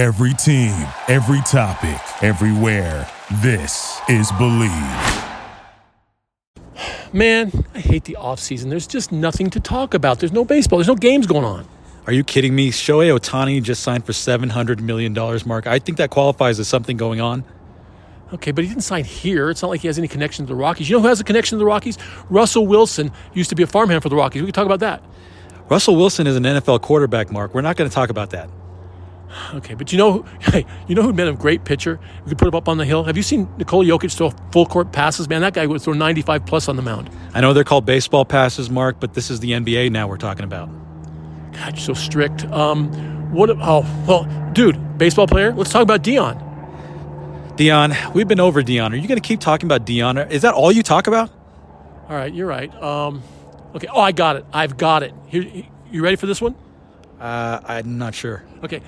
Every team, every topic, everywhere. This is Believe. Man, I hate the offseason. There's just nothing to talk about. There's no baseball, there's no games going on. Are you kidding me? Shohei Ohtani just signed for $700 million, Mark. I think that qualifies as something going on. Okay, but he didn't sign here. It's not like he has any connection to the Rockies. You know who has a connection to the Rockies? Russell Wilson used to be a farmhand for the Rockies. We can talk about that. Russell Wilson is an NFL quarterback, Mark. We're not going to talk about that. Okay, but you know, hey, you know who made a great pitcher? We could put him up on the hill. Have you seen Nikola Jokic throw full court passes? Man, that guy would throw 95 plus on the mound. I know they're called baseball passes, Mark, but this is the NBA now we're talking about. God, you're so strict. Um, what? Oh, well, dude, baseball player. Let's talk about Deion. Deion, we've been over Deion. Are you going to keep talking about Deion? Is that all you talk about? All right, you're right. Um, okay. Oh, I got it. I've got it. Here, you ready for this one? Uh, I'm not sure. Okay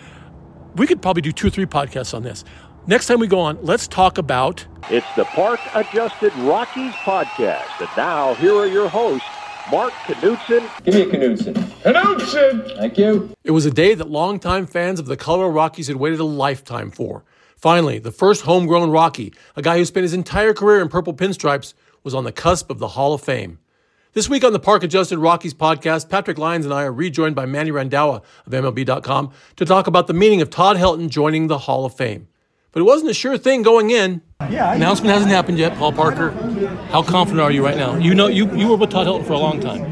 we could probably do two or three podcasts on this. Next time we go on, let's talk about. It's the Park Adjusted Rockies podcast. And now, here are your hosts, Mark Knudson. Give me a Knudson. Knudson! Thank you. It was a day that longtime fans of the Colorado Rockies had waited a lifetime for. Finally, the first homegrown Rocky, a guy who spent his entire career in purple pinstripes, was on the cusp of the Hall of Fame. This week on the Park Adjusted Rockies podcast, Patrick Lyons and I are rejoined by Manny Randhawa of MLB.com to talk about the meaning of Todd Helton joining the Hall of Fame. But it wasn't a sure thing going in. Yeah, Announcement hasn't happened yet. Paul Parker, how confident are you right now? You know, you, you were with Todd Helton for a long time.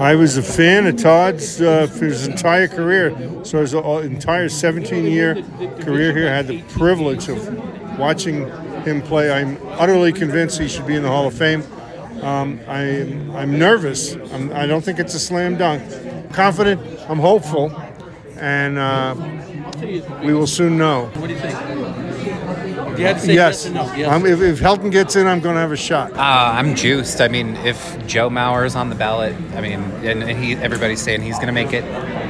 I was a fan of Todd's uh, for his entire career. So his entire 17-year career here, I had the privilege of watching him play. I'm utterly convinced he should be in the Hall of Fame. Um, I, I'm nervous. I'm, I do not think it's a slam dunk. Confident. I'm hopeful, and uh, we will soon know. What do you think? yes. yes if, if Helton gets in, I'm going to have a shot. Uh, I'm juiced. I mean, if Joe Mauer is on the ballot, I mean, and, and he, everybody's saying he's going to make it.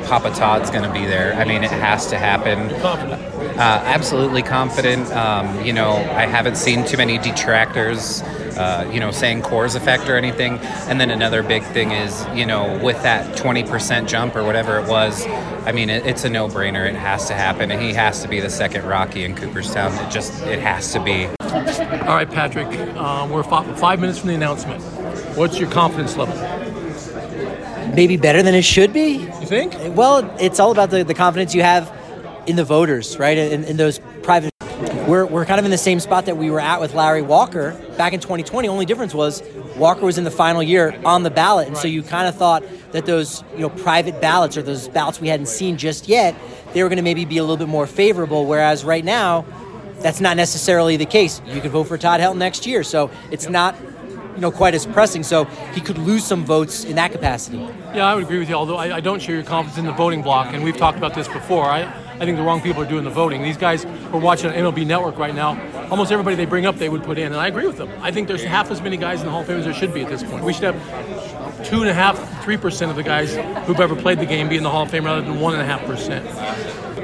Papa Todd's going to be there. I mean, it has to happen. Uh, absolutely confident. Um, you know, I haven't seen too many detractors uh, you know, saying Coors effect or anything. And then another big thing is, you know, with that 20% jump or whatever it was, I mean, it, it's a no-brainer. It has to happen, and he has to be the second Rocky in Cooperstown. It just, it has to be. All right, Patrick, um, we're five, five minutes from the announcement. What's your confidence level? Maybe better than it should be. You think? Well, it's all about the, the confidence you have in the voters, right? In, in those private we're, we're kind of in the same spot that we were at with Larry Walker back in 2020. Only difference was Walker was in the final year on the ballot, and right. so you kind of thought that those you know private ballots or those ballots we hadn't seen just yet, they were going to maybe be a little bit more favorable. Whereas right now, that's not necessarily the case. You could vote for Todd Helton next year, so it's yep. not you know quite as pressing. So he could lose some votes in that capacity. Yeah, I would agree with you. Although I, I don't share your confidence in the voting block, and we've talked about this before. I I think the wrong people are doing the voting. These guys are watching MLB Network right now. Almost everybody they bring up, they would put in, and I agree with them. I think there's half as many guys in the Hall of Fame as there should be at this point. We should have two and a half, three percent of the guys who've ever played the game be in the Hall of Fame rather than one and a half percent.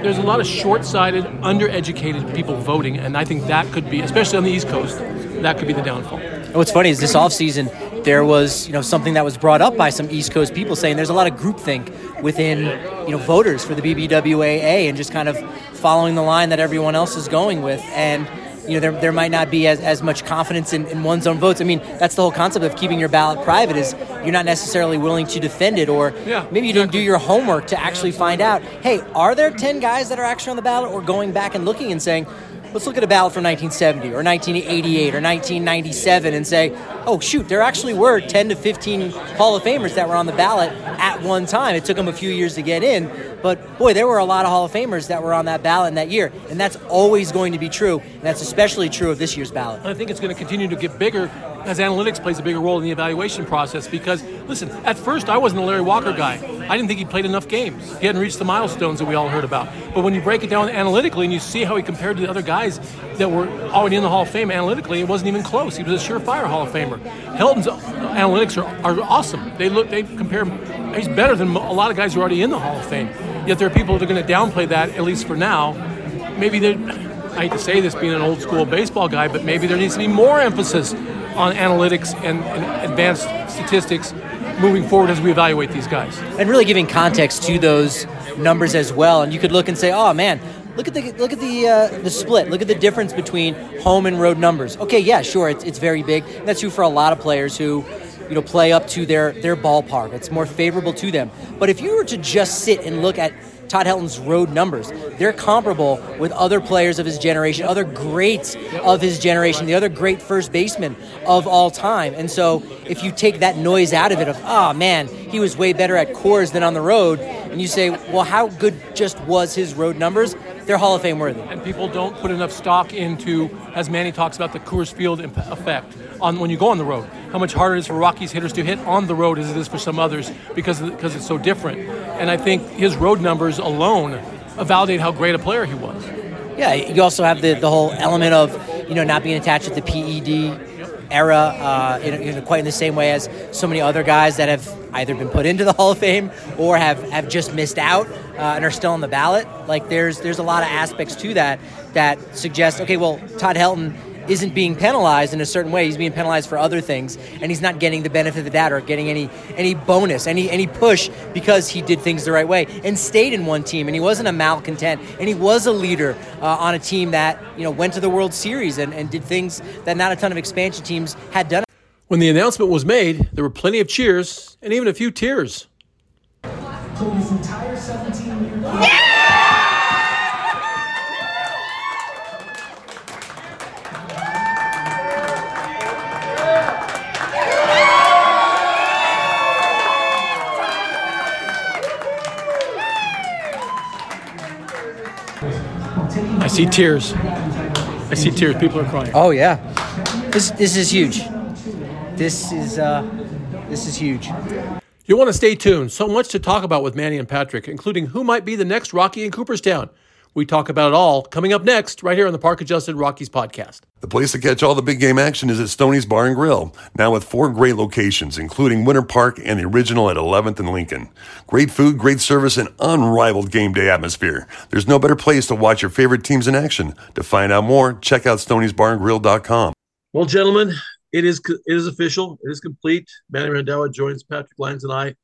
There's a lot of short-sighted, undereducated people voting, and I think that could be, especially on the East Coast, that could be the downfall. What's funny is this offseason, there was you know something that was brought up by some East Coast people saying there's a lot of groupthink within you know voters for the BBWAA and just kind of following the line that everyone else is going with. And you know there, there might not be as, as much confidence in, in one's own votes. I mean that's the whole concept of keeping your ballot private is you're not necessarily willing to defend it or yeah, maybe you don't do your homework to actually find out hey are there 10 guys that are actually on the ballot or going back and looking and saying let's look at a ballot from 1970 or 1988 or 1997 and say, oh, shoot, there actually were 10 to 15 Hall of Famers that were on the ballot at one time. It took them a few years to get in, but boy, there were a lot of Hall of Famers that were on that ballot in that year, and that's always going to be true, and that's especially true of this year's ballot. I think it's going to continue to get bigger as analytics plays a bigger role in the evaluation process because, listen, at first I wasn't a Larry Walker guy. I didn't think he played enough games. He hadn't reached the milestones that we all heard about. But when you break it down analytically and you see how he compared to the other guys that were already in the Hall of Fame analytically, it wasn't even close. He was a surefire Hall of Famer. Helton's analytics are, are awesome. They look, they compare, he's better than a lot of guys who are already in the Hall of Fame. Yet there are people that are going to downplay that, at least for now. Maybe they're, I hate to say this being an old school baseball guy, but maybe there needs to be more emphasis on analytics and, and advanced statistics moving forward as we evaluate these guys. And really giving context to those numbers as well. And you could look and say, oh man, look at the look at the uh, the split. Look at the difference between home and road numbers. Okay, yeah, sure, it's, it's very big. That's true for a lot of players who you know play up to their their ballpark. It's more favorable to them. But if you were to just sit and look at Todd Helton's road numbers. They're comparable with other players of his generation, other greats of his generation, the other great first baseman of all time. And so if you take that noise out of it, of, oh man, he was way better at Coors than on the road, and you say, well, how good just was his road numbers? They're Hall of Fame worthy. And people don't put enough stock into, as Manny talks about, the Coors Field effect on when you go on the road. How much harder it is for Rockies hitters to hit on the road as it is for some others because because it's so different. And I think his road numbers alone validate how great a player he was. Yeah, you also have the, the whole element of you know not being attached to the PED era uh, in, in, quite in the same way as so many other guys that have either been put into the Hall of Fame or have, have just missed out uh, and are still on the ballot. Like there's there's a lot of aspects to that that suggest okay, well Todd Helton isn't being penalized in a certain way. He's being penalized for other things, and he's not getting the benefit of that or getting any any bonus, any any push because he did things the right way and stayed in one team, and he wasn't a malcontent, and he was a leader uh, on a team that you know went to the World Series and, and did things that not a ton of expansion teams had done. When the announcement was made, there were plenty of cheers and even a few tears. Yeah! See tears. I see tears. People are crying. Oh yeah, this this is huge. This is uh, this is huge. You'll want to stay tuned. So much to talk about with Manny and Patrick, including who might be the next Rocky in Cooperstown. We talk about it all coming up next, right here on the Park Adjusted Rockies podcast. The place to catch all the big game action is at Stoney's Bar and Grill, now with four great locations, including Winter Park and the original at 11th and Lincoln. Great food, great service, and unrivaled game day atmosphere. There's no better place to watch your favorite teams in action. To find out more, check out Stoney'sBarandGrill.com. Well, gentlemen, it is it is official. It is complete. Manny Randhawa joins Patrick Lyons and I.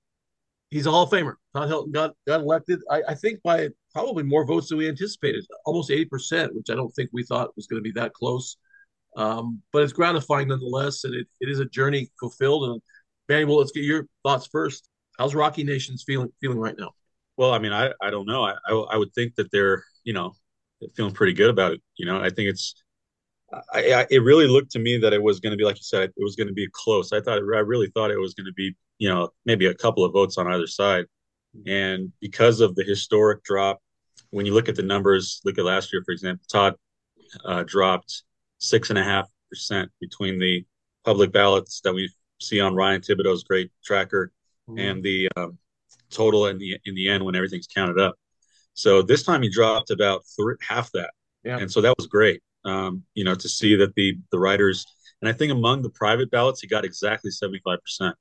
He's a Hall of Famer. Todd Helton got got elected. I, I think by probably more votes than we anticipated, almost 80%, which I don't think we thought was going to be that close. Um, but it's gratifying nonetheless, and it, it is a journey fulfilled. And Manuel, let's get your thoughts first. How's Rocky Nation's feeling feeling right now? Well, I mean, I, I don't know. I, I, I would think that they're you know feeling pretty good about it. You know, I think it's I, I, it really looked to me that it was going to be like you said, it was going to be close. I thought I really thought it was going to be you know maybe a couple of votes on either side, and because of the historic drop when you look at the numbers, look at last year, for example, Todd uh, dropped six and a half percent between the public ballots that we see on Ryan Thibodaux's great tracker mm-hmm. and the um, total in the in the end when everything's counted up. So this time he dropped about three, half that, yeah. and so that was great. Um, you know, to see that the the writers and I think among the private ballots he got exactly seventy five percent.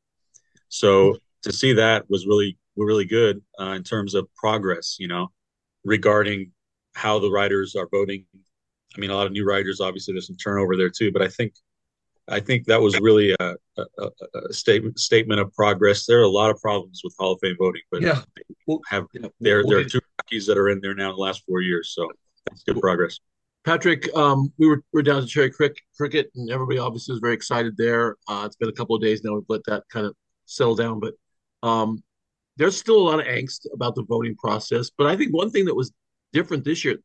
So to see that was really really good uh, in terms of progress. You know, regarding how the writers are voting. I mean, a lot of new writers. Obviously, there's some turnover there too, but I think I think that was really a, a, a, statement statement of progress. There are a lot of problems with Hall of Fame voting, but yeah, we'll, have there there are two Rockies that are in there now in the last four years, so that's good progress. Patrick, um, we were down to Cherry Creek Cricket, and everybody obviously was very excited there. Uh, it's been a couple of days now; we've let that kind of settle down, but um, there's still a lot of angst about the voting process. But I think one thing that was different this year,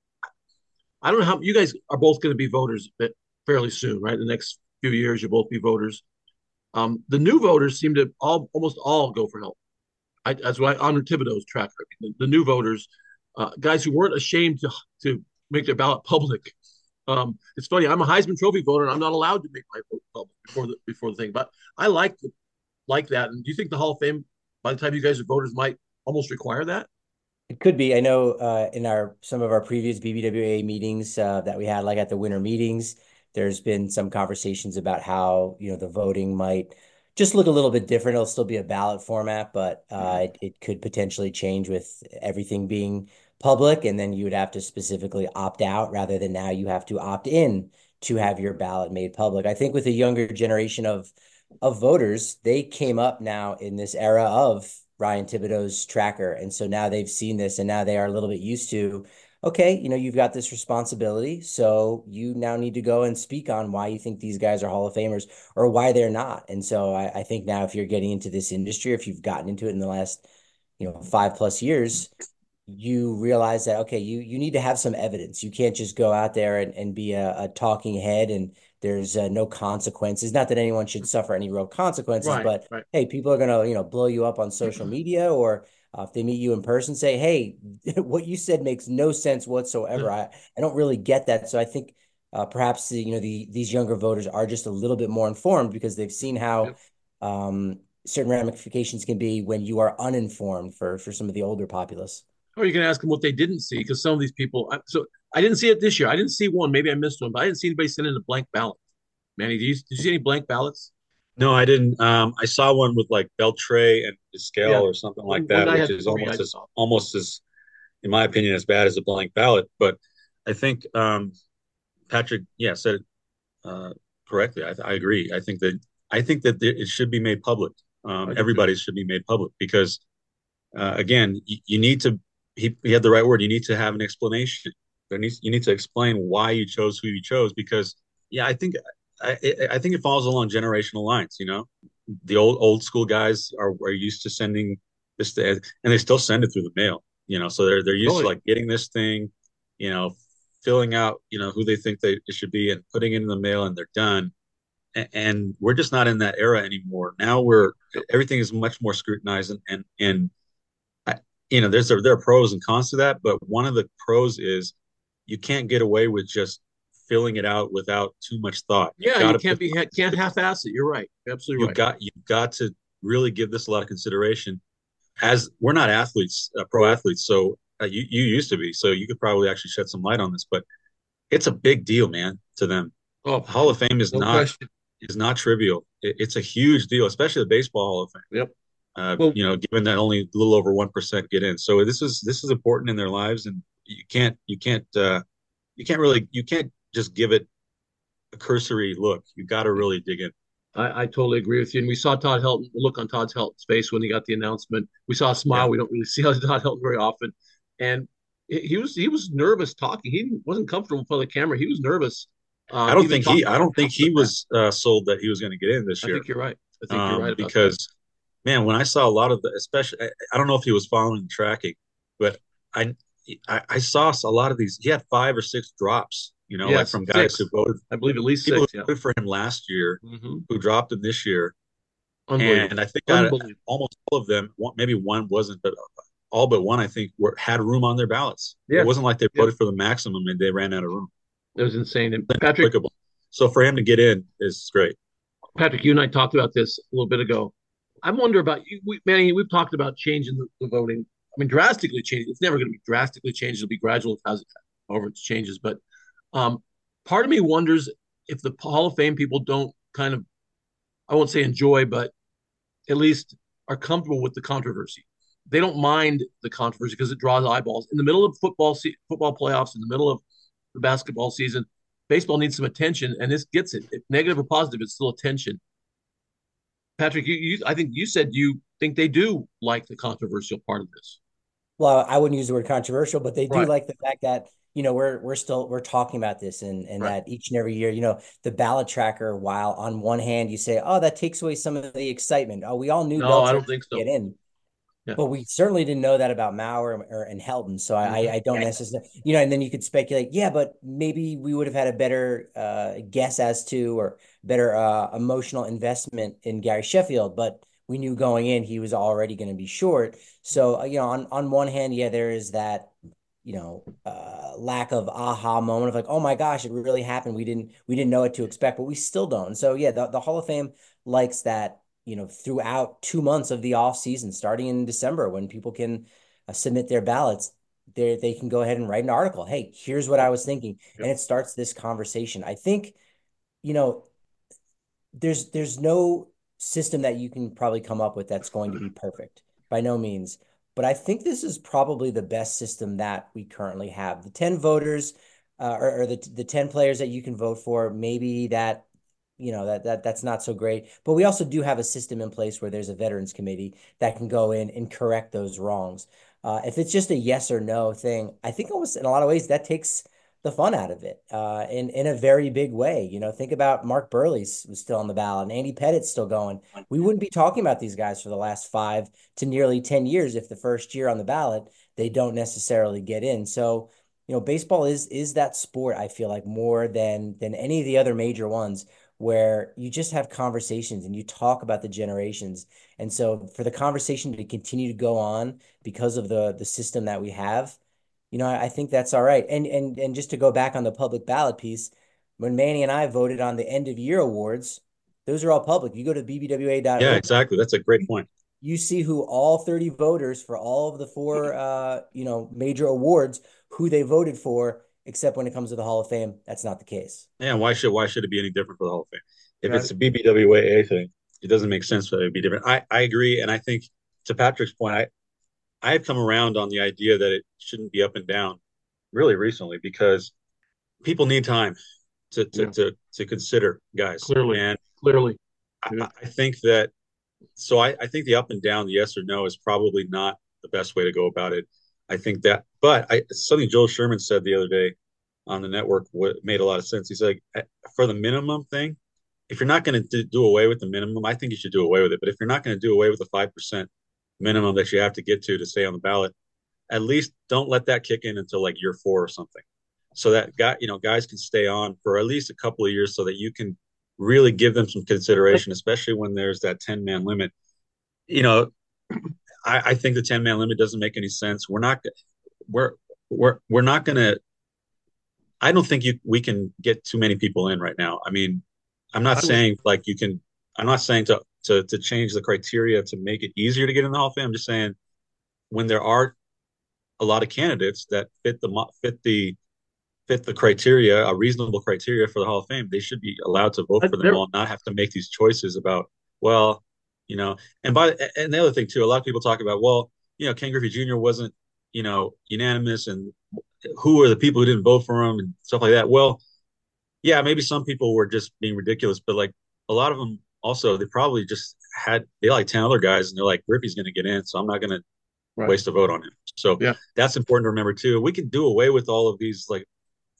I don't know how you guys are both going to be voters fairly soon, right? In the next few years, you'll both be voters. Um, the new voters seem to all almost all go for help. I, that's why on Thibodaux's track the, the, new voters, uh, guys who weren't ashamed to to make their ballot public. Um, it's funny. I'm a Heisman Trophy voter, and I'm not allowed to make my vote public before the before the thing. But I like like that. And do you think the Hall of Fame by the time you guys are voters might almost require that? It could be. I know uh, in our some of our previous BBWA meetings uh, that we had, like at the winter meetings, there's been some conversations about how you know the voting might just look a little bit different. It'll still be a ballot format, but uh, it, it could potentially change with everything being public, and then you would have to specifically opt out rather than now you have to opt in to have your ballot made public. I think with a younger generation of of voters, they came up now in this era of Ryan Thibodaux's tracker. And so now they've seen this and now they are a little bit used to okay, you know, you've got this responsibility, so you now need to go and speak on why you think these guys are Hall of Famers or why they're not. And so I, I think now if you're getting into this industry, if you've gotten into it in the last, you know, five plus years, you realize that okay, you you need to have some evidence. You can't just go out there and, and be a, a talking head and there's uh, no consequences. Not that anyone should suffer any real consequences, Right, but right. hey, people are gonna, you know, blow you up on social media or uh, if they meet you in person, say, hey, what you said makes no sense whatsoever. I, I don't really get that. So I think uh, perhaps you know the these younger voters are just a little bit more informed because they've seen how um, certain ramifications can be when you are uninformed for for some of the older populace. Or you can ask them what they didn't see, because some of these people. I- So I didn't see it this year. I didn't see one. Maybe I missed one, but I didn't see anybody send in a blank ballot. Manny, did you, did you see any blank ballots? No, I didn't. Um, I saw one with like Beltre and Escale Yeah. or something like that, which is three, almost as almost as, in my opinion, as bad as a blank ballot. But I think um, Patrick, yeah, said it uh, correctly. I, I agree. I think that I think that it should be made public. Um, everybody should be made public because, uh, again, you, you need to. He, he had the right word. You need to have an explanation. There needs you need to explain why you chose who you chose because, yeah, I think I, I think it follows along generational lines. You know, the old old school guys are are used to sending this, to, and they still send it through the mail. You know, so they're they're used Totally. to like getting this thing, you know, filling out, you know, who they think they it should be and putting it in the mail and they're done. And we're just not in that era anymore. Now we're everything is much more scrutinized and and, and you know, there's there are pros and cons to that, but one of the pros is you can't get away with just filling it out without too much thought. You've Yeah, you can't be can't half-ass it. You're right. Absolutely you've right. got you've got to really give this a lot of consideration. As we're not athletes, uh, pro athletes, so uh, you you used to be, so you could probably actually shed some light on this. But it's a big deal, man, to them. oh, Hall of Fame is no not question. is not trivial. It, it's a huge deal, especially the baseball Hall of Fame. Yep. Uh, Well- you know, given that only a little over one percent get in, so this is this is important in their lives, and you can't you can't uh, you can't really you can't just give it a cursory look. You got to really dig in. I, I totally agree with you. And we saw Todd Helton look on Todd Helton's face when he got the announcement. We saw a smile. Yeah. We don't really see how Todd Helton very often, and he was he was nervous talking. He wasn't comfortable in front of the camera. He was nervous. Uh, I don't think he I don't think he was uh, sold that he was going to get in this year. I think you're right. I think um, you're right because man, when I saw a lot of the, especially, I, I don't know if he was following the tracking, but I, I, I saw a lot of these. He had five or six drops, you know, like from guys six. who voted. I believe at least people six. who Yeah, voted for him last year, hmm who dropped him this year, and I think of almost all of them, maybe one wasn't, but all but one, I think, were had room on their ballots. Yeah. It wasn't like they Yeah. voted for the maximum and they ran out of room. It was insane. And Patrick, So for him to get in is great. Patrick, you and I talked about this a little bit ago. I wonder about you, we, Manny. We've talked about changing the, the voting. I mean, drastically changing. It's never going to be drastically changed. It'll be gradual as however it changes. But um, part of me wonders if the Hall of Fame people don't kind of, I won't say enjoy, but at least are comfortable with the controversy. They don't mind the controversy because it draws eyeballs. In the middle of football se- football playoffs, in the middle of the basketball season, baseball needs some attention, and this gets it. If negative or positive, it's still attention. Patrick, you, you I think you said you think they do like the controversial part of this. Well, I wouldn't use the word controversial, but they do Right. like the fact that, you know, we're we're still we're talking about this and and Right. that each and every year, you know, the ballot tracker, while on one hand you say, oh, that takes away some of the excitement. Oh, we all knew No, I don't think so. get in. Yeah. But we certainly didn't know that about Mauer or, and Helton. So I, I, I don't necessarily, you know, and then you could speculate, yeah, but maybe we would have had a better uh, guess as to or better uh, emotional investment in Gary Sheffield. But we knew going in he was already going to be short. So, uh, you know, on, on one hand, yeah, there is that, you know, uh, lack of aha moment of like, oh my gosh, it really happened. We didn't we didn't know what to expect, but we still don't. So yeah, the, the Hall of Fame likes that you know, throughout two months of the off season, starting in December, when people can uh, submit their ballots, they they can go ahead and write an article. Hey, here's what I was thinking, and it starts this conversation. I think, you know, there's there's no system that you can probably come up with that's going to be perfect by no means. But I think this is probably the best system that we currently have. The 10 voters uh, or, or the the 10 players that you can vote for, maybe that you know that that that's not so great but we also do have a system in place where there's a veterans committee that can go in and correct those wrongs Uh, if it's just a yes or no thing, I think almost in a lot of ways that takes the fun out of it uh, in in a very big way. You know, think about Mark Buehrle's was still on the ballot, and Andy Pettitte's still going. We wouldn't be talking about these guys for the last five to nearly ten years if the first year on the ballot they don't necessarily get in. So, you know, baseball is is that sport. I feel like more than than any of the other major ones where you just have conversations and you talk about the generations. And so for the conversation to continue to go on because of the the system that we have you know, I think that's all right. And and and just to go back on the public ballot piece, when Manny and I voted on the end of year awards, those are all public. You go to bbwa.org. Yeah, exactly. That's a great point. You see who all 30 voters for all of the four uh, you know, major awards, who they voted for, except when it comes to the Hall of Fame, that's not the case. Yeah, why should why should it be any different for the Hall of Fame? If right. it's a BBWA thing, it doesn't make sense for it to be different. I, I agree, and I think to Patrick's point, I I've come around on the idea that it shouldn't be up and down really recently because people need time to to yeah. to, to consider guys clearly and clearly yeah. I, I, think that so I, I think the up and down the yes or no is probably not the best way to go about it i think that but i something joel sherman said the other day on the network made a lot of sense he's like eh, for the minimum thing if you're not going to do away with the minimum i think you should do away with it but if you're not going to do away with the 5% minimum that you have to get to to stay on the ballot, at least don't let that kick in until like year four or something. So that guy, you know, guys can stay on for at least a couple of years so that you can really give them some consideration, especially when there's that 10 man limit. You know, I, I think the 10 man limit doesn't make any sense. We're not, we're, we're, we're not going to, I don't think you, we can get too many people in right now. I mean, I'm not saying like you can, I'm not saying to to to change the criteria to make it easier to get in the Hall of Fame. I'm just saying when there are a lot of candidates that fit the fit the fit the criteria, a reasonable criteria for the Hall of Fame, they should be allowed to vote for them all, not have to make these choices about well, you know. And by and the other thing too, a lot of people talk about well, you know, Ken Griffey Jr. wasn't you know unanimous, and who are the people who didn't vote for him and stuff like that. Well, yeah, maybe some people were just being ridiculous, but like a lot of them also they probably just had they like 10 other guys and they're like Griffey's going to get in so i'm not going right. to waste a vote on him so yeah. that's important to remember too we can do away with all of these like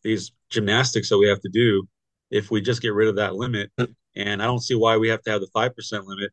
these gymnastics that we have to do if we just get rid of that limit and i don't see why we have to have the 5% limit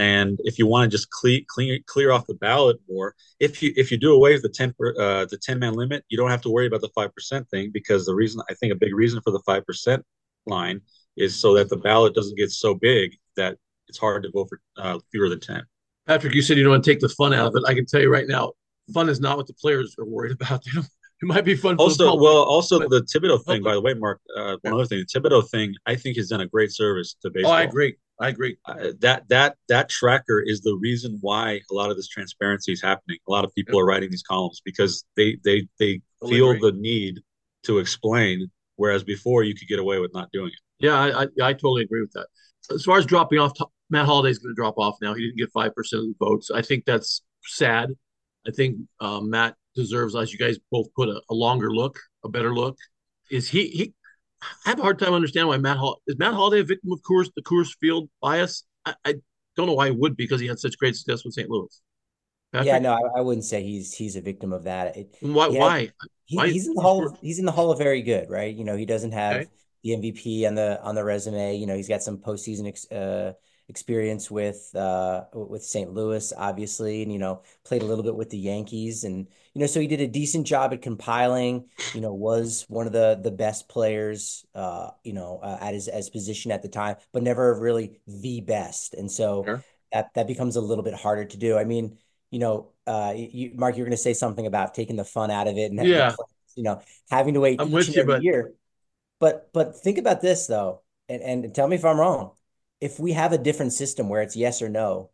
and if you want to just clear, clear clear off the ballot more if you if you do away with the 10 uh, the 10 man limit you don't have to worry about the 5% thing because the reason i think a big reason for the 5% line is so that the ballot doesn't get so big that it's hard to vote for uh, fewer than 10. Patrick, you said you don't want to take the fun out of it. I can tell you right now, fun is not what the players are worried about. it might be fun. Also, well, also but, the Thibodaux thing, by the way, Mark. Uh, one other thing, the Thibodaux thing, I think has done a great service to baseball. Oh, I agree. I agree. Uh, that that that tracker is the reason why a lot of this transparency is happening. A lot of people yeah. are writing these columns because they they they feel the need to explain, whereas before you could get away with not doing it. Yeah, I, I, I totally agree with that. As far as dropping off, Matt Holliday's going to drop off now. He didn't get five percent of the votes. I think that's sad. I think uh, Matt deserves, as you guys both put, a, a, longer look, a better look. Is he? He? I have a hard time understanding why Matt Hall is Matt Holliday a victim of Coors the Coors Field bias. I, I don't know why he would because he had such great success with St. Louis. Patrick? Yeah, no, I, I, wouldn't say he's he's a victim of that. It, why? why? He, why? He's in the hall. Of, he's in the hall of very good, right? You know, he doesn't have. Okay the MVP on the on the resume. You know, he's got some postseason ex, uh, experience with uh, with St. Louis, obviously, and you know, played a little bit with the Yankees, and you know, so he did a decent job at compiling. You know, was one of the the best players, uh, you know, uh, at his as position at the time, but never really the best, and so sure. that that becomes a little bit harder to do. I mean, you know, uh, you, Mark, you're going to say something about taking the fun out of it, and yeah. you know, having to wait I'm each and you, every but... year but but think about this though, and, and tell me if I'm wrong. If we have a different system where it's yes or no,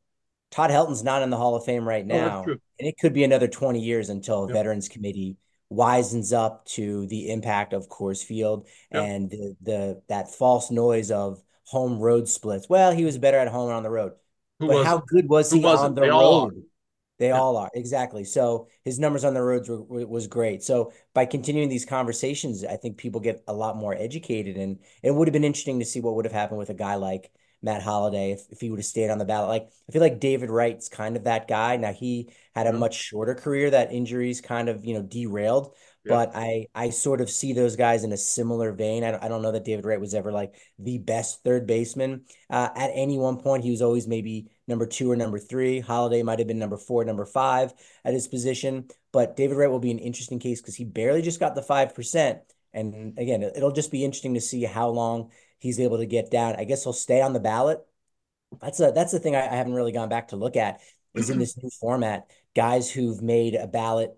Todd Helton's not in the Hall of Fame right oh, now, oh, and it could be another 20 years until a. Veterans Committee wisens up to the impact of Coors Field and the, the that false noise of home road splits. Well, he was better at home and on the road. Who but how good was he on the road? They yeah. all are exactly. So his numbers on the roads were, was great. So by continuing these conversations, I think people get a lot more educated, and it would have been interesting to see what would have happened with a guy like Matt Holliday if, if he would have stayed on the ballot. Like I feel like David Wright's kind of that guy. Now he had a much shorter career that injuries kind of, you know, derailed. Yeah. But I I sort of see those guys in a similar vein. I don't, I don't know that David Wright was ever like the best third baseman. Uh, at any one point, he was always maybe number two or number three. Holliday might have been number four, number five at his position. But David Wright will be an interesting case because he barely just got the five percent. And again, it'll just be interesting to see how long he's able to get down. I guess he'll stay on the ballot. That's a that's the thing I, I haven't really gone back to look at is in this new format, guys who've made a ballot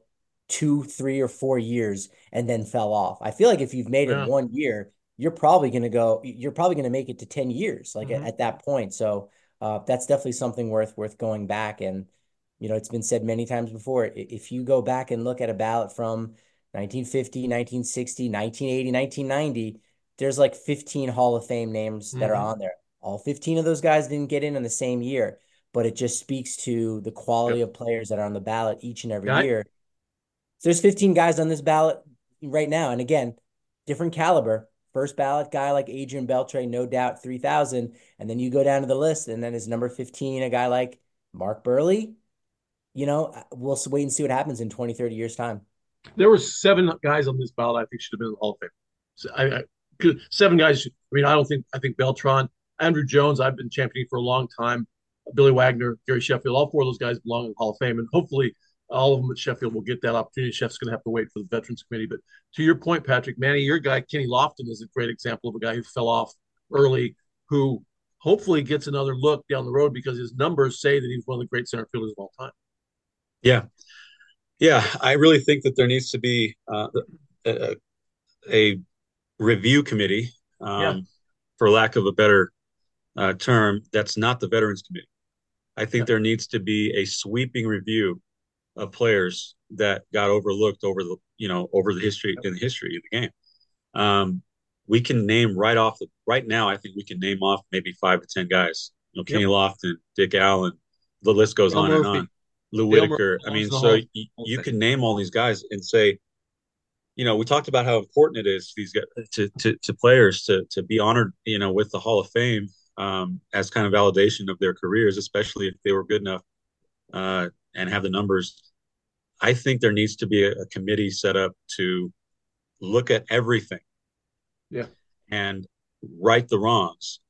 two, three, or four years and then fell off. I feel like if you've made yeah. it one year, you're probably going to go. You're probably going to make it to ten years, like mm-hmm. at, at, that point. So uh, that's definitely something worth worth going back. And you know, it's been said many times before. If you go back and look at a ballot from 1950, 1960, 1980, 1990, there's like 15 Hall of Fame names mm-hmm. that are mm-hmm. on there. All 15 of those guys didn't get in in the same year, but it just speaks to the quality yep. of players that are on the ballot each and every year. So there's 15 guys on this ballot right now. And again, different caliber. First ballot guy like Adrian Beltre, no doubt 3,000. And then you go down to the list, and then is number 15 a guy like Mark Buehrle. You know, we'll wait and see what happens in 20, 30 years' time. There were seven guys on this ballot I think should have been in the Hall of Fame. So I, I, seven guys. I mean, I don't think, I think Beltran, Andruw Jones, I've been championing for a long time. Billy Wagner, Gary Sheffield, all four of those guys belong in the Hall of Fame. And hopefully, all of them at Sheffield will get that opportunity. Sheff's going to have to wait for the Veterans Committee. But to your point, Patrick, Manny, your guy, Kenny Lofton, is a great example of a guy who fell off early, who hopefully gets another look down the road because his numbers say that he's one of the great center fielders of all time. Yeah. Yeah. I really think that there needs to be uh, a, a, review committee, um, yeah. for lack of a better uh, term, that's not the Veterans Committee. I think yeah. there needs to be a sweeping review of players that got overlooked over the you know over the history in the history of the game. Um, we can name right off the right now. I think we can name off maybe five to ten guys. You know, Kenny yep. Lofton, Dick Allen, the list goes on Murphy. and on. Lou Whitaker. I mean, so you, you can name all these guys and say, you know, we talked about how important it is to these guys, to, to, to players to to be honored, you know, with the Hall of Fame um, as kind of validation of their careers, especially if they were good enough uh, and have the numbers I think there needs to be a, a committee set up to look at everything. Yeah. And right the wrongs.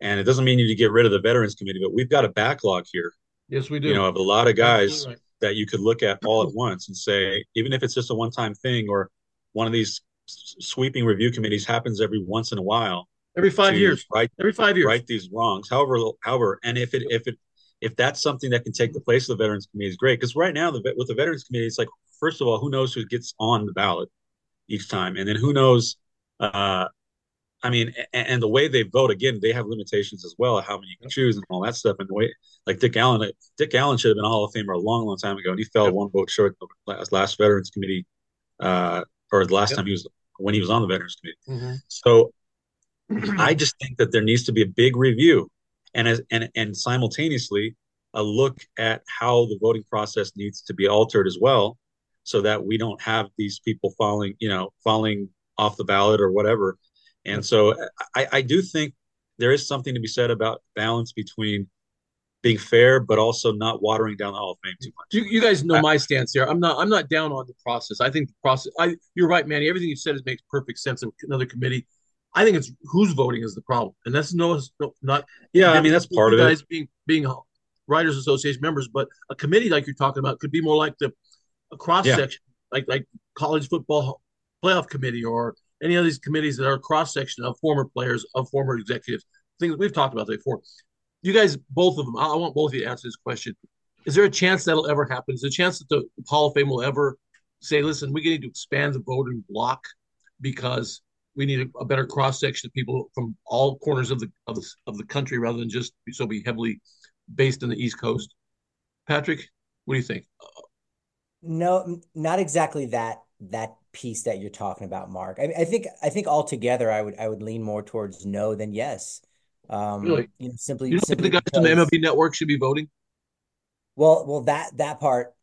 And it doesn't mean you to get rid of the veterans committee, but we've got a backlog here. Yes, we do. You know, of a lot of guys right. that you could look at all at once and say, even if it's just a one-time thing or one of these sweeping review committees happens every once in a while. Every five years. Right. Every five years. Right these wrongs. However, however, and if it if it if that's something that can take the place of the Veterans Committee, is great. Because right now, the, with the Veterans Committee, it's like first of all, who knows who gets on the ballot each time, and then who knows. Uh, I mean, and, and, the way they vote again, they have limitations as well, how many you can choose and all that stuff. And the way, like Dick Allen, Dick Allen should have been a Hall of Famer a long, long time ago, and he fell one vote short the last, last Veterans Committee, uh, or the last yep. time he was when he was on the Veterans Committee. Mm-hmm. So, I just think that there needs to be a big review and as and and simultaneously a look at how the voting process needs to be altered as well so that we don't have these people falling you know falling off the ballot or whatever and so I, I do think there is something to be said about balance between being fair but also not watering down the hall of fame too much you, you guys know I, my stance here i'm not i'm not down on the process i think the process i you're right manny everything you said is, makes perfect sense of another committee I think it's who's voting is the problem, and that's no, no not. Yeah, I mean that's part of guys it. Being being writers association members, but a committee like you're talking about could be more like the a cross section, yeah. like like college football playoff committee or any of these committees that are cross section of former players, of former executives. Things we've talked about before. You guys, both of them. I want both of you to answer this question. Is there a chance that'll ever happen? Is there a chance that the Hall of Fame will ever say, "Listen, we need to expand the voting block because we need a, a better cross section of people from all corners of the, of the of the country rather than just so be heavily based in the East Coast. Patrick, what do you think? No, not exactly that that piece that you're talking about, Mark. I, I think I think altogether, I would I would lean more towards no than yes. Um, really? You know, simply. You simply think the guys because, on the MLB Network should be voting? Well, well, that that part,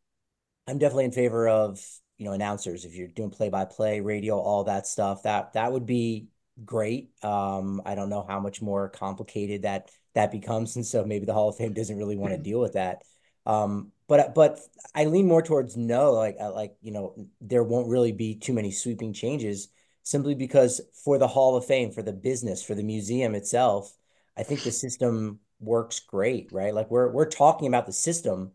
I'm definitely in favor of you know announcers if you're doing play by play radio all that stuff that that would be great. Um, I don't know how much more complicated that that becomes, and so maybe the Hall of Fame doesn't really want to deal with that. Um, but but I lean more towards no, like uh, like you know there won't really be too many sweeping changes simply because for the Hall of Fame, for the business, for the museum itself, I think the system works great, right? Like we're we're talking about the system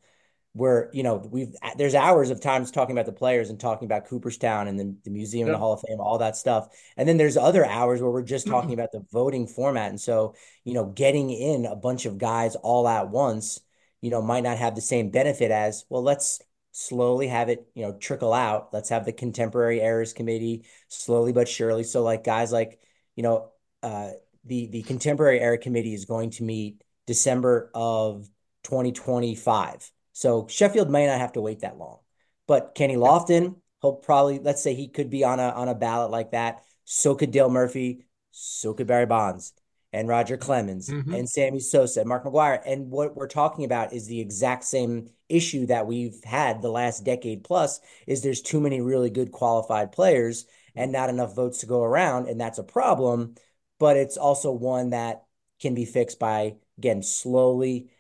where you know we've there's hours of times talking about the players and talking about Cooperstown and the, the museum and the Hall of Fame, all that stuff. And then there's other hours where we're just talking about the voting format. And so, you know, getting in a bunch of guys all at once, you know, might not have the same benefit as, well, let's slowly have it, you know, trickle out. Let's have the contemporary era's committee slowly but surely. So like guys like, you know, uh the the contemporary era committee is going to meet December of 2025 so Sheffield may not have to wait that long. But Kenny Lofton, he'll probably let's say he could be on a on a ballot like that. So could Dale Murphy, so could Barry Bonds and Roger Clemens mm-hmm. and Sammy Sosa and Mark McGwire. And what we're talking about is the exact same issue that we've had the last decade plus is there's too many really good qualified players and not enough votes to go around. And that's a problem. But it's also one that can be fixed by again slowly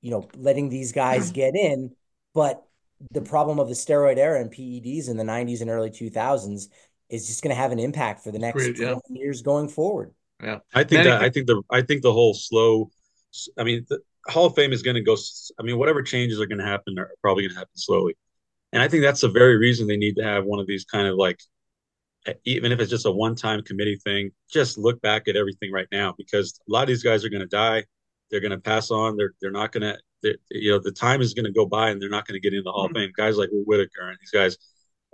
you know, letting these guys get in. But the problem of the steroid era and PEDs in the 90s and early 2000s is just going to have an impact for the next Great, yeah. years going forward. Yeah, I think that I think the I think the whole slow. I mean, the Hall of Fame is going to go. I mean, whatever changes are going to happen are probably going to happen slowly, and I think that's the very reason they need to have one of these kind of like, even if it's just a one-time committee thing, just look back at everything right now because a lot of these guys are going to die. They're going to pass on. They're they're not going to. You know, the time is going to go by, and they're not going to get into the Hall mm-hmm. of Fame. Guys like Whitaker and these guys,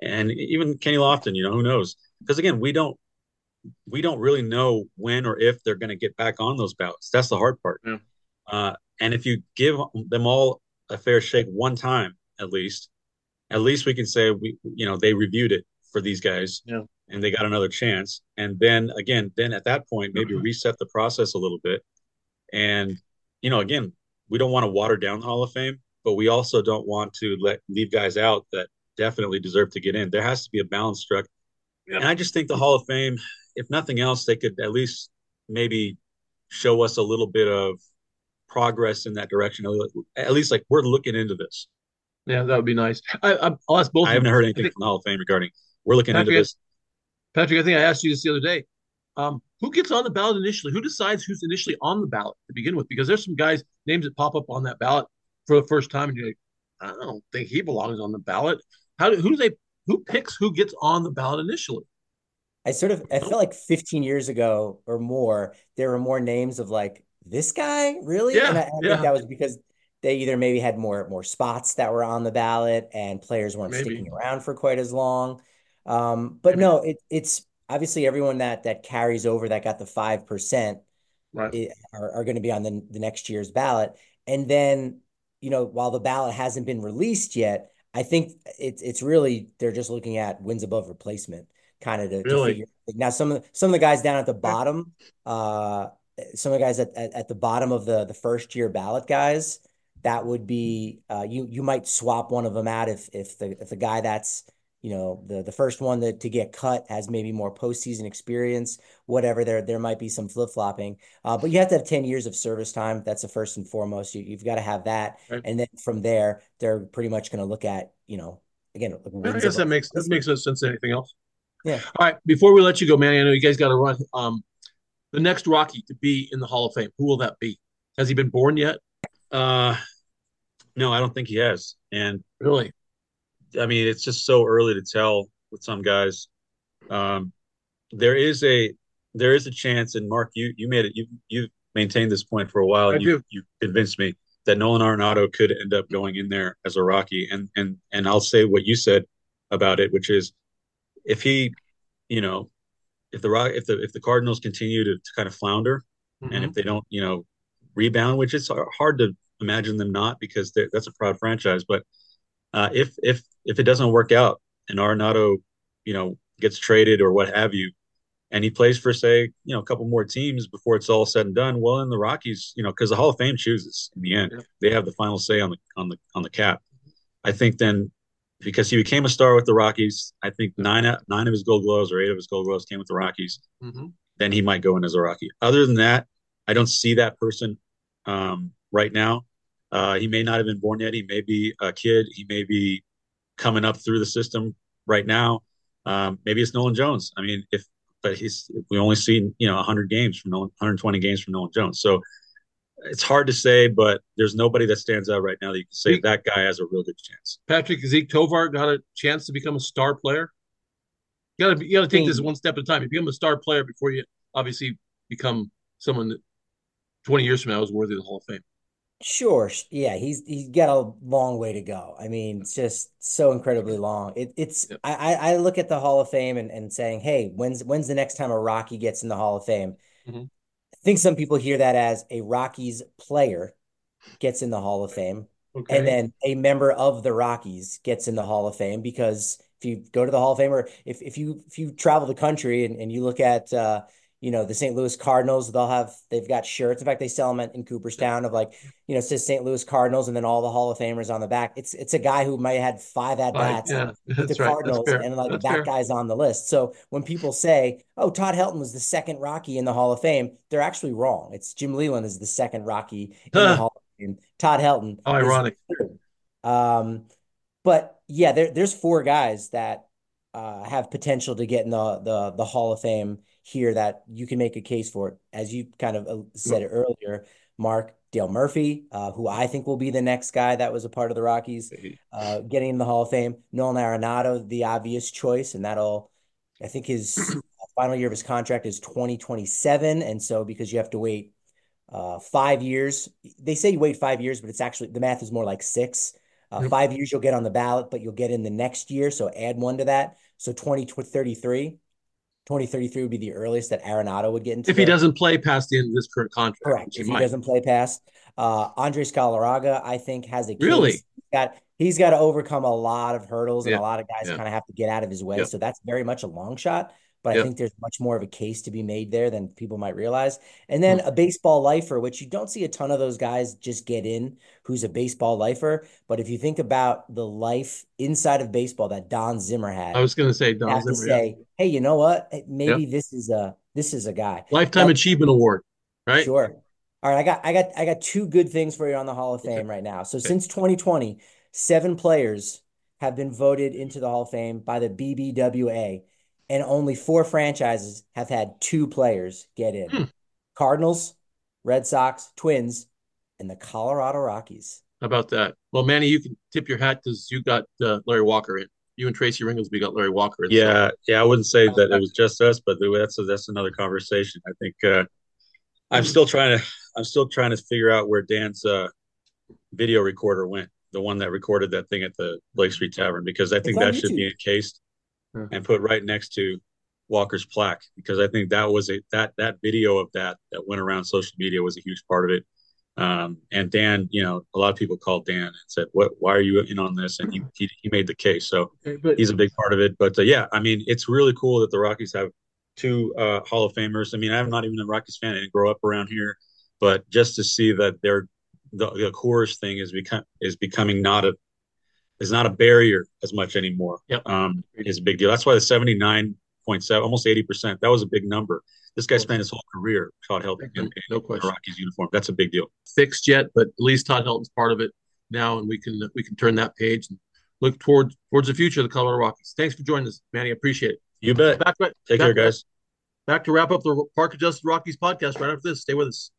and even Kenny Lofton. You know, who knows? Because again, we don't we don't really know when or if they're going to get back on those ballots. That's the hard part. Yeah. Uh, and if you give them all a fair shake one time at least, at least we can say we you know they reviewed it for these guys. Yeah. And they got another chance. And then again, then at that point, maybe mm-hmm. reset the process a little bit and you know, again, we don't want to water down the Hall of Fame, but we also don't want to let leave guys out that definitely deserve to get in. There has to be a balance struck. And I just think the Hall of Fame, if nothing else, they could at least maybe show us a little bit of progress in that direction. At least like we're looking into this. Yeah, that would be nice. I, will ask both. I haven't heard anything think, from the Hall of Fame regarding we're looking into this. Patrick, I think I asked you this the other day. Um, who gets on the ballot initially? Who decides who's initially on the ballot to begin with? Because there's some guys names that pop up on that ballot for the first time, and you're like, I don't think he belongs on the ballot. How do who do they who picks who gets on the ballot initially? I sort of I feel like 15 years ago or more, there were more names of like this guy really, yeah, and I, I yeah. think that was because they either maybe had more more spots that were on the ballot and players weren't maybe. sticking around for quite as long. Um, but no, it, it's obviously everyone that that carries over that got the five percent right. are, are going to be on the, the next year's ballot. And then, you know, while the ballot hasn't been released yet, I think it's it's really they're just looking at wins above replacement kind of to, really? to figure. Now some of the, some of the guys down at the bottom, uh, some of the guys at, at, at the bottom of the the first year ballot guys, that would be uh, you you might swap one of them out if if the if the guy that's you know the the first one that to get cut has maybe more postseason experience whatever there there might be some flip-flopping. Uh, but you have to have 10 years of service time. That's the first and foremost. You, you've got to have that. Right. and then from there they're pretty much going to look at you know again i guess that makes that makes no sense to anything else. Yeah. All right before we let you go man i know you guys got to run. Um the next rocky to be in the hall of fame who will that be? Has he been born yet? Uh no i don't think he has. And really I mean, it's just so early to tell with some guys. Um, there is a there is a chance, and Mark, you you made it. You you maintained this point for a while, and you, you convinced me that Nolan Arenado could end up going in there as a Rocky. And and and I'll say what you said about it, which is if he, you know, if the rock if the if the Cardinals continue to, to kind of flounder, mm-hmm. and if they don't, you know, rebound, which is hard to imagine them not because that's a proud franchise, but uh, if if if it doesn't work out and Arenado, you know, gets traded or what have you, and he plays for say, you know, a couple more teams before it's all said and done, well, in the Rockies, you know, because the Hall of Fame chooses in the end, yeah. they have the final say on the on the on the cap. I think then because he became a star with the Rockies, I think nine nine of his Gold Gloves or eight of his Gold Gloves came with the Rockies. Mm-hmm. then he might go in as a Rocky. Other than that, I don't see that person um, right now. Uh, he may not have been born yet. He may be a kid. He may be coming up through the system right now. Um, maybe it's Nolan Jones. I mean, if but he's we only seen you know 100 games from Nolan, 120 games from Nolan Jones. So it's hard to say, but there's nobody that stands out right now that you can say that guy has a real good chance. Patrick Zeke Tovar got a chance to become a star player. You got to you got to take this one step at a time. You become a star player before you obviously become someone that 20 years from now is worthy of the Hall of Fame. Sure. Yeah, he's he's got a long way to go. I mean, it's just so incredibly long. It, it's yep. I, I look at the Hall of Fame and, and saying, hey, when's when's the next time a Rocky gets in the Hall of Fame? Mm-hmm. I think some people hear that as a Rockies player gets in the Hall of Fame. Okay. And then a member of the Rockies gets in the Hall of Fame because if you go to the Hall of Fame or if, if you if you travel the country and, and you look at uh, you know, the St. Louis Cardinals, they'll have, they've got shirts. In fact, they sell them in Cooperstown of like, you know, it says St. Louis Cardinals and then all the Hall of Famers on the back. It's, it's a guy who might have had five at bats yeah, with the Cardinals and like that's that fair. guy's on the list. So when people say, oh, Todd Helton was the second Rocky in the Hall of Fame, they're actually wrong. It's Jim Leyland is the second Rocky in the Hall of Fame. Todd Helton. Oh, ironic. Um, but yeah, there, there's four guys that uh, have potential to get in the, the, the Hall of Fame here that you can make a case for it. As you kind of uh, said it earlier, Mark Dale Murphy, uh, who I think will be the next guy that was a part of the Rockies, uh, getting in the Hall of Fame. Nolan Arenado, the obvious choice, and that'll, I think his final year of his contract is 2027. And so because you have to wait uh, five years, they say you wait five years, but it's actually the math is more like six. Uh. Five years you'll get on the ballot, but you'll get in the next year. So add one to that. So 2033. 2033 would be the earliest that Arenado would get into. If he doesn't play past the end of this current contract. Correct. If he, doesn't play past. Uh, Andres Galarraga, I think, has a case. Really? He's got, he's got to overcome a lot of hurdles, and a lot of guys yeah. kind of have to get out of his way. Yeah. So that's very much a long shot but yep. I think there's much more of a case to be made there than people might realize. And then mm-hmm. a baseball lifer, which you don't see a ton of those guys just get in who's a baseball lifer. But if you think about the life inside of baseball that Don Zimmer had, I was going to say Don Zimmer. say, yeah. hey, you know what? Maybe yep. this is a this is a guy. Lifetime Achievement Award, right? Sure. All right, I got I got I got two good things for you on the Hall of Fame okay. right now. So okay. since 2020, seven players have been voted into the Hall of Fame by the BBWA and only four franchises have had two players get in hmm. Cardinals, Red Sox, Twins, and the Colorado Rockies. How about that? Well, Manny, you can tip your hat because you got uh, Larry Walker in. You and Tracy Ringolsby got Larry Walker in. Yeah, so. yeah. I wouldn't say that it was just us, but that's a, that's another conversation. I think uh, I'm still trying to I'm still trying to figure out where Dan's uh, video recorder went, the one that recorded that thing at the Blake Street Tavern, because I think that YouTube. should be encased and put right next to Walker's plaque because I think that was a that that video of that that went around social media was a huge part of it. Um, and Dan, you know, a lot of people called Dan and said, "What? Why are you in on this?" And he he, he made the case, so okay, but, he's a big part of it. But uh, yeah, I mean, it's really cool that the Rockies have two uh, Hall of Famers. I mean, I'm not even a Rockies fan; I didn't grow up around here, but just to see that they're the, the Coors thing is become is becoming not a is not a barrier as much anymore. Yep. Um, is a big deal. That's why the 79.7, almost 80%, that was a big number. This guy spent his whole career, Todd Helton, in, no question. Rockies uniform. That's a big deal. Fixed yet, but at least Todd Helton's part of it now, and we can we can turn that page and look towards towards the future of the Colorado Rockies. Thanks for joining us, Manny. I appreciate it. You bet. Back, Take back, care, guys. Back to wrap up the Park Adjusted Rockies podcast right after this. Stay with us.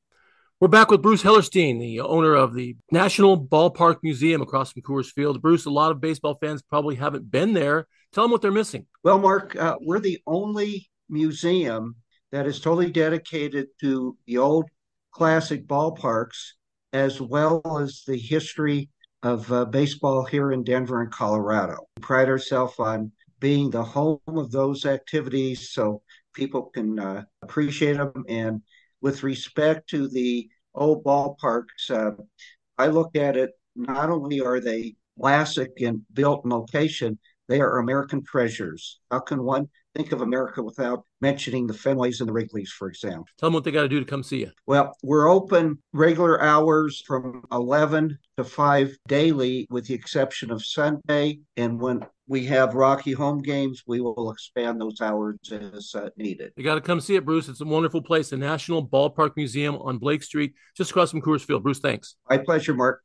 We're back with Bruce Hellerstein, the owner of the National Ballpark Museum across from Coors Field. Bruce, a lot of baseball fans probably haven't been there. Tell them what they're missing. Well, Mark, uh, we're the only museum that is totally dedicated to the old classic ballparks as well as the history of uh, baseball here in Denver and Colorado. We pride ourselves on being the home of those activities so people can uh, appreciate them and with respect to the old ballparks, uh, I look at it not only are they classic and built in location, they are American treasures. How can one think of America without mentioning the Fenways and the Wrigley's, for example. Tell them what they got to do to come see you. Well, we're open regular hours from 11 to 5 daily, with the exception of Sunday. And when we have Rocky home games, we will expand those hours as uh, needed. You got to come see it, Bruce. It's a wonderful place, the National Ballpark Museum on Blake Street, just across from Coors Field. Bruce, thanks. My pleasure, Mark.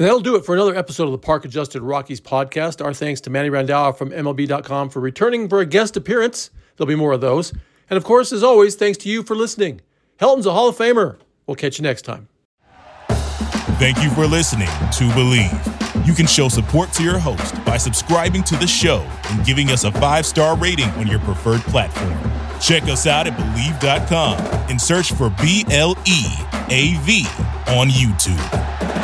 And that'll do it for another episode of the Park Adjusted Rockies podcast. Our thanks to Manny Randhawa from MLB.com for returning for a guest appearance. There'll be more of those. And of course, as always, thanks to you for listening. Helton's a Hall of Famer. We'll catch you next time. Thank you for listening to Believe. You can show support to your host by subscribing to the show and giving us a five star rating on your preferred platform. Check us out at Bleav.com and search for B L E A V on YouTube.